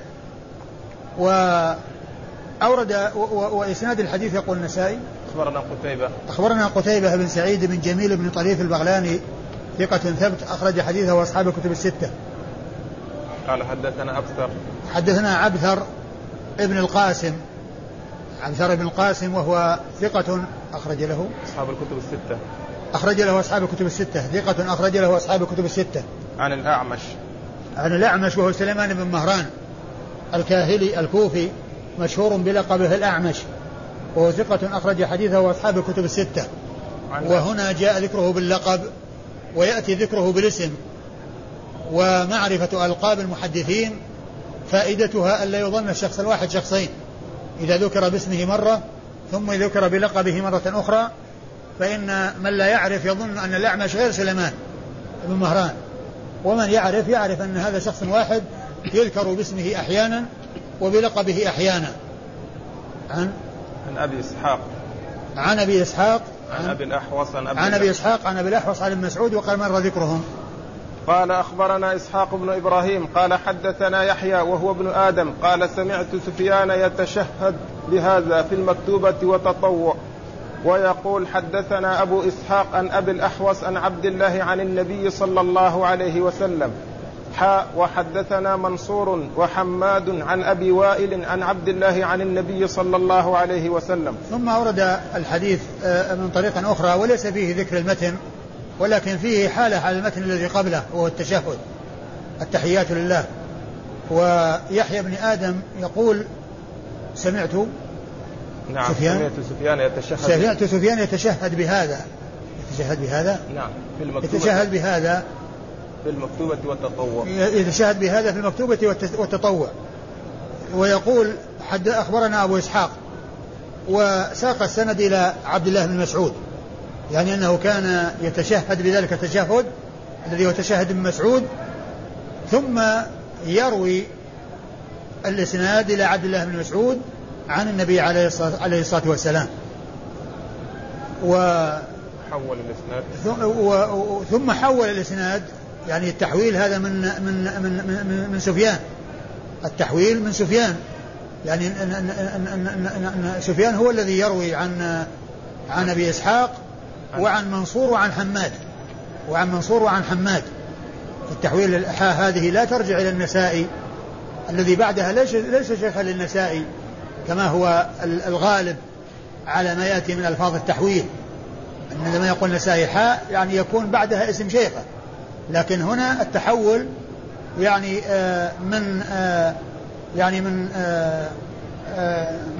وأورد وإسناد الحديث يقول النسائي. أخبرنا قتيبة. أخبرنا قتيبة بن سعيد بن جميل بن طريف البغلاني ثقة ثبت أخرج حديثه وأصحاب الكتب الستة. قال حدثنا أبثر. حدثنا عبثر ابن القاسم. عبثر بن القاسم وهو ثقة أخرج له. أصحاب الكتب الستة. أخرج له أصحاب الكتب الستة. ثقة أخرج له أصحاب الكتب الستة. عن الأعمش. عن الأعمش وهو سليمان بن مهران. الكاهلي الكوفي مشهور بلقبه الأعمش وهو ثقة أخرج حديثه وأصحاب الكتب الستة. وهنا جاء ذكره باللقب ويأتي ذكره بالاسم. ومعرفة ألقاب المحدثين فائدتها ألا يظن الشخص الواحد شخصين. إذا ذكر باسمه مرة ثم ذكر بلقبه مرة أخرى فإن من لا يعرف يظن أن الأعمش غير سليمان بن مهران. ومن يعرف يعرف أن هذا شخص واحد يذكر باسمه أحيانا وبلقبه أحيانا. عن؟ عن أبي إسحاق. عن أبي إسحاق. عن أبي الأحوص عن أبي, عن أبي إسحاق عن أبي الأحوص عن ابن مسعود وقال مر ذكرهم؟ قال أخبرنا إسحاق بن إبراهيم قال حدثنا يحيى وهو ابن آدم قال سمعت سفيان يتشهد بهذا في المكتوبة وتطوع ويقول حدثنا أبو إسحاق عن أبي الأحوص عن عبد الله عن النبي صلى الله عليه وسلم حاء وحدثنا منصور وحماد عن أبي وائل عن عبد الله عن النبي صلى الله عليه وسلم. ثم أورد الحديث آه، من طريق أخرى وليس فيه ذكر المتن ولكن فيه حالة على المتن الذي قبله وهو التشهد التحيات لله. ويحيى بن آدم يقول سمعت نعم سفيان؟ سمعت سفيان يتشهد. سمعت سفيان يتشهد بهذا. يتشهد بهذا؟ نعم في يتشهد بهذا في المكتوبة والتطوع. يتشهد بهذا في المكتوبة والتطوع. ويقول حد أخبرنا أبو إسحاق وساق السند إلى عبد الله بن مسعود. يعني أنه كان يتشهد بذلك التشهد الذي هو تشهد ابن مسعود ثم يروي الإسناد إلى عبد الله بن مسعود عن النبي عليه الصلاة, عليه الصلاة والسلام. و حول الإسناد. ثم حول الإسناد يعني التحويل هذا من من من من, من سفيان. التحويل من سفيان. يعني أن, أن, أن, أن, أن, أن سفيان هو الذي يروي عن عن أبي إسحاق وعن منصور وعن حماد. وعن منصور وعن حماد. التحويل الحاء هذه لا ترجع إلى النسائي. الذي بعدها ليس ليس شيخا للنسائي. كما هو الغالب على ما يأتي من ألفاظ التحويل. إن لما يقول نسائي حاء يعني يكون بعدها اسم شيخه. لكن هنا التحول يعني آه من آه يعني من آه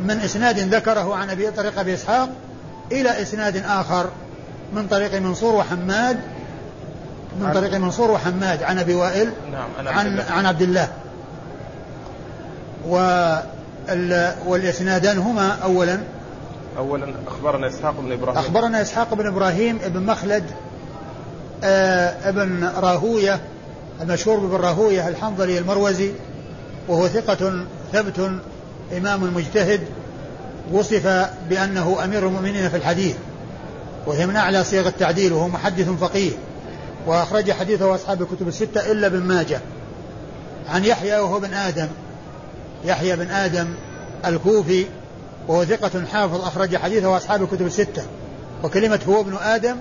من إسناد ذكره عن أبي طريق أبي إسحاق إلى إسناد آخر من طريق منصور وحماد من طريق منصور وحماد عن أبي وائل نعم عن عن عبد الله. والإسنادان هما اولا اولا أخبرنا إسحاق بن إبراهيم. أخبرنا إسحاق بن إبراهيم بن مخلد ابن راهوية المشهور بابن راهوية الحنظلي المروزي وهو ثقة ثبت إمام مجتهد وصف بأنه أمير المؤمنين في الحديث وهي من أعلى صيغ التعديل وهو محدث فقيه وأخرج حديثه أصحاب الكتب الستة إلا بن ماجه. عن يحيى وهو بن آدم يحيى بن آدم الكوفي وهو ثقة حافظ أخرج حديثه أصحاب الكتب الستة وكلمة هو ابن آدم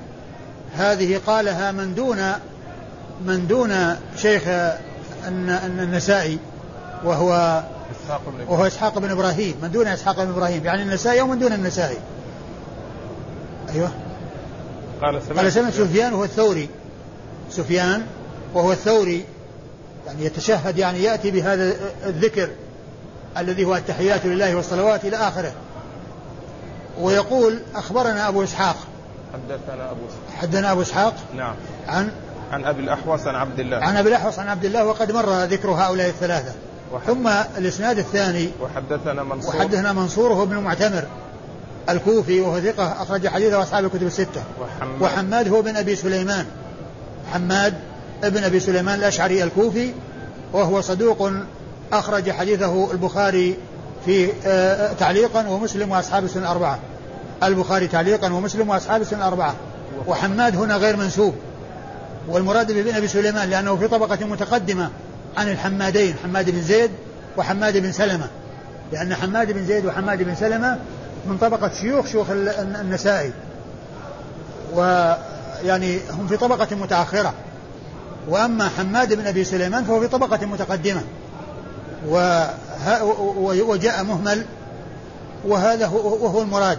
هذه قالها من دون من دون شيخ النسائي وهو وهو إسحاق بن إبراهيم من دون إسحاق بن إبراهيم. يعني النسائي ومن دون النسائي؟ أيوه. قال سمعت, قال سمعت سفيان وهو الثوري. سفيان وهو الثوري. يعني يتشهد يعني يأتي بهذا الذكر الذي هو التحيات لله والصلوات إلى آخره. ويقول أخبرنا أبو إسحاق حدثنا أبو إسحاق. حدثنا أبو إسحاق؟ نعم. عن؟ عن أبي الأحوص عن عبد الله. عن أبي الأحوص عن عبد الله وقد مر ذكر هؤلاء الثلاثة. ثم الإسناد الثاني. وحدثنا منصور. وحدثنا منصور هو ابن معتمر الكوفي وهو ثقة أخرج حديثه أصحاب الكتب الستة. وحماد, وحماد هو بن أبي سليمان. حماد ابن أبي سليمان الأشعري الكوفي وهو صدوق أخرج حديثه البخاري في آه، تعليقا ومسلم وأصحاب السنة الأربعة. البخاري تعليقا ومسلم وأصحاب السنة الأربعة. وحماد هنا غير منسوب. والمراد بن أبي سليمان لأنه في طبقة متقدمة عن الحمادين حماد بن زيد وحماد بن سلمة. لأن حماد بن زيد وحماد بن سلمة من طبقة شيوخ شيوخ النسائي. ويعني هم في طبقة متأخرة. وأما حماد بن أبي سليمان فهو في طبقة متقدمة. وجاء مهمل وهذا هو وهو المراد.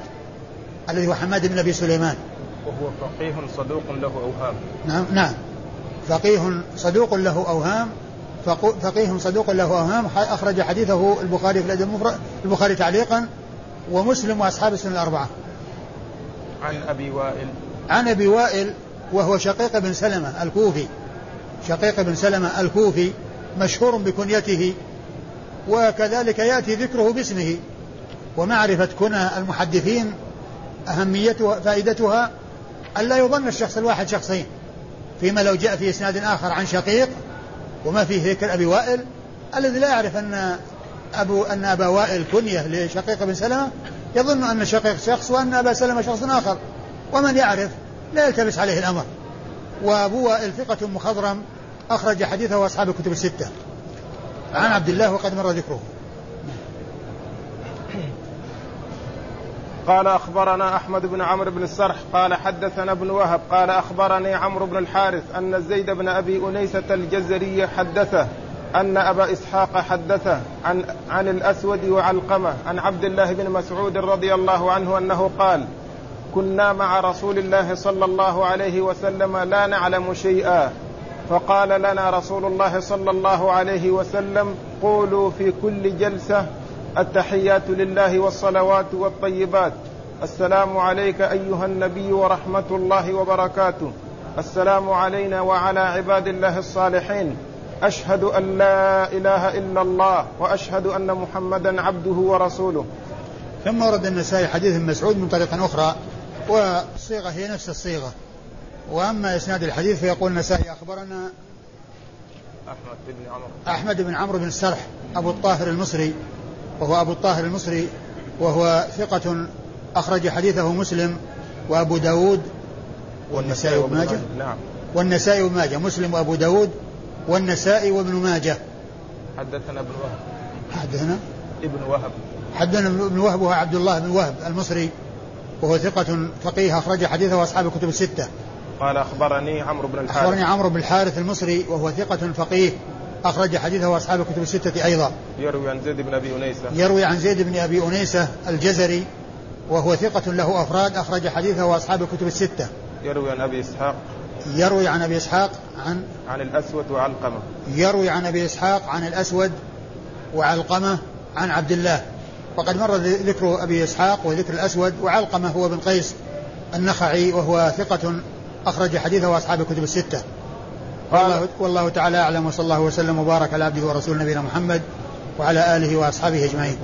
الذي هو حماد بن أبي سليمان. وهو فقيه صدوق له أوهام. نعم نعم. فقيه صدوق له أوهام. فقيه صدوق له أوهام. أخرج حديثه البخاري في الأدب المفرد البخاري تعليقا ومسلم وأصحاب السنة الأربعة. عن أبي وائل. عن أبي وائل وهو شقيق بن سلمة الكوفي. شقيق بن سلمة الكوفي مشهور بكنيته وكذلك يأتي ذكره باسمه. ومعرفة كنى المحدثين أهميتها فائدتها ألا يظن الشخص الواحد شخصين فيما لو جاء في إسناد آخر عن شقيق وما فيه ذكر أبي وائل الذي لا يعرف أن أبو أن أبا وائل كنية لشقيق بن سلمة يظن أن شقيق شخص وأن أبا سلمة شخص آخر ومن يعرف لا يلتبس عليه الأمر. وأبو وائل ثقة مخضرم أخرج حديثه أصحاب الكتب الستة. عن عبد الله وقد مر ذكره. قال أخبرنا أحمد بن عمرو بن السرح قال حدثنا ابن وهب قال أخبرني عمرو بن الحارث أن زيد بن أبي أنيسة الجزري حدثه أن أبا إسحاق حدثه عن عن الأسود وعلقمة عن عبد الله بن مسعود رضي الله عنه أنه قال كنا مع رسول الله صلى الله عليه وسلم لا نعلم شيئا. فقال لنا رسول الله صلى الله عليه وسلم قولوا في كل جلسة التحيات لله والصلوات والطيبات. السلام عليك أيها النبي ورحمة الله وبركاته. السلام علينا وعلى عباد الله الصالحين. أشهد أن لا إله إلا الله وأشهد أن محمدا عبده ورسوله. ثم ورد النسائي حديث مسعود من طريق أخرى والصيغة هي نفس الصيغة. وأما إسناد الحديث فيقول النسائي أخبرنا أحمد بن عمرو. أحمد بن عمرو بن السرح أبو الطاهر المصري وهو أبو الطاهر المصري وهو ثقة أخرج حديثه مسلم وأبو داود والنسائي وابن ماجه. نعم. والنسائي وابن ماجه مسلم وأبو داود والنسائي وابن ماجه. حدثنا ابن وهب. حدثنا؟ ابن وهب. حدثنا ابن وهب وهو عبد الله بن وهب المصري وهو ثقة فقيه أخرج حديثه أصحاب الكتب الستة. قال أخبرني عمرو بن الحارث. أخبرني عمرو بن الحارث المصري وهو ثقة فقيه أخرج حديثه أصحاب الكتب الستة أيضا. يروي عن زيد بن أبي أنيسة. يروي عن زيد بن أبي أنيسة الجزري وهو ثقة له أفراد أخرج حديثه أصحاب الكتب الستة. يروي عن أبي إسحاق. يروي عن أبي إسحاق عن عن الأسود وعلقمة. يروي عن أبي إسحاق عن الأسود وعلقمة عن عبد الله. وقد مر ذكر أبي إسحاق وذكر الأسود وعلقمة هو بن قيس النخعي وهو ثقة أخرج حديثه أصحاب الكتب الستة. والله, والله تعالى أعلم وصلى الله وسلم وبارك على عبده ورسوله نبينا محمد وعلى آله وأصحابه أجمعين.